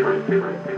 different, different, different.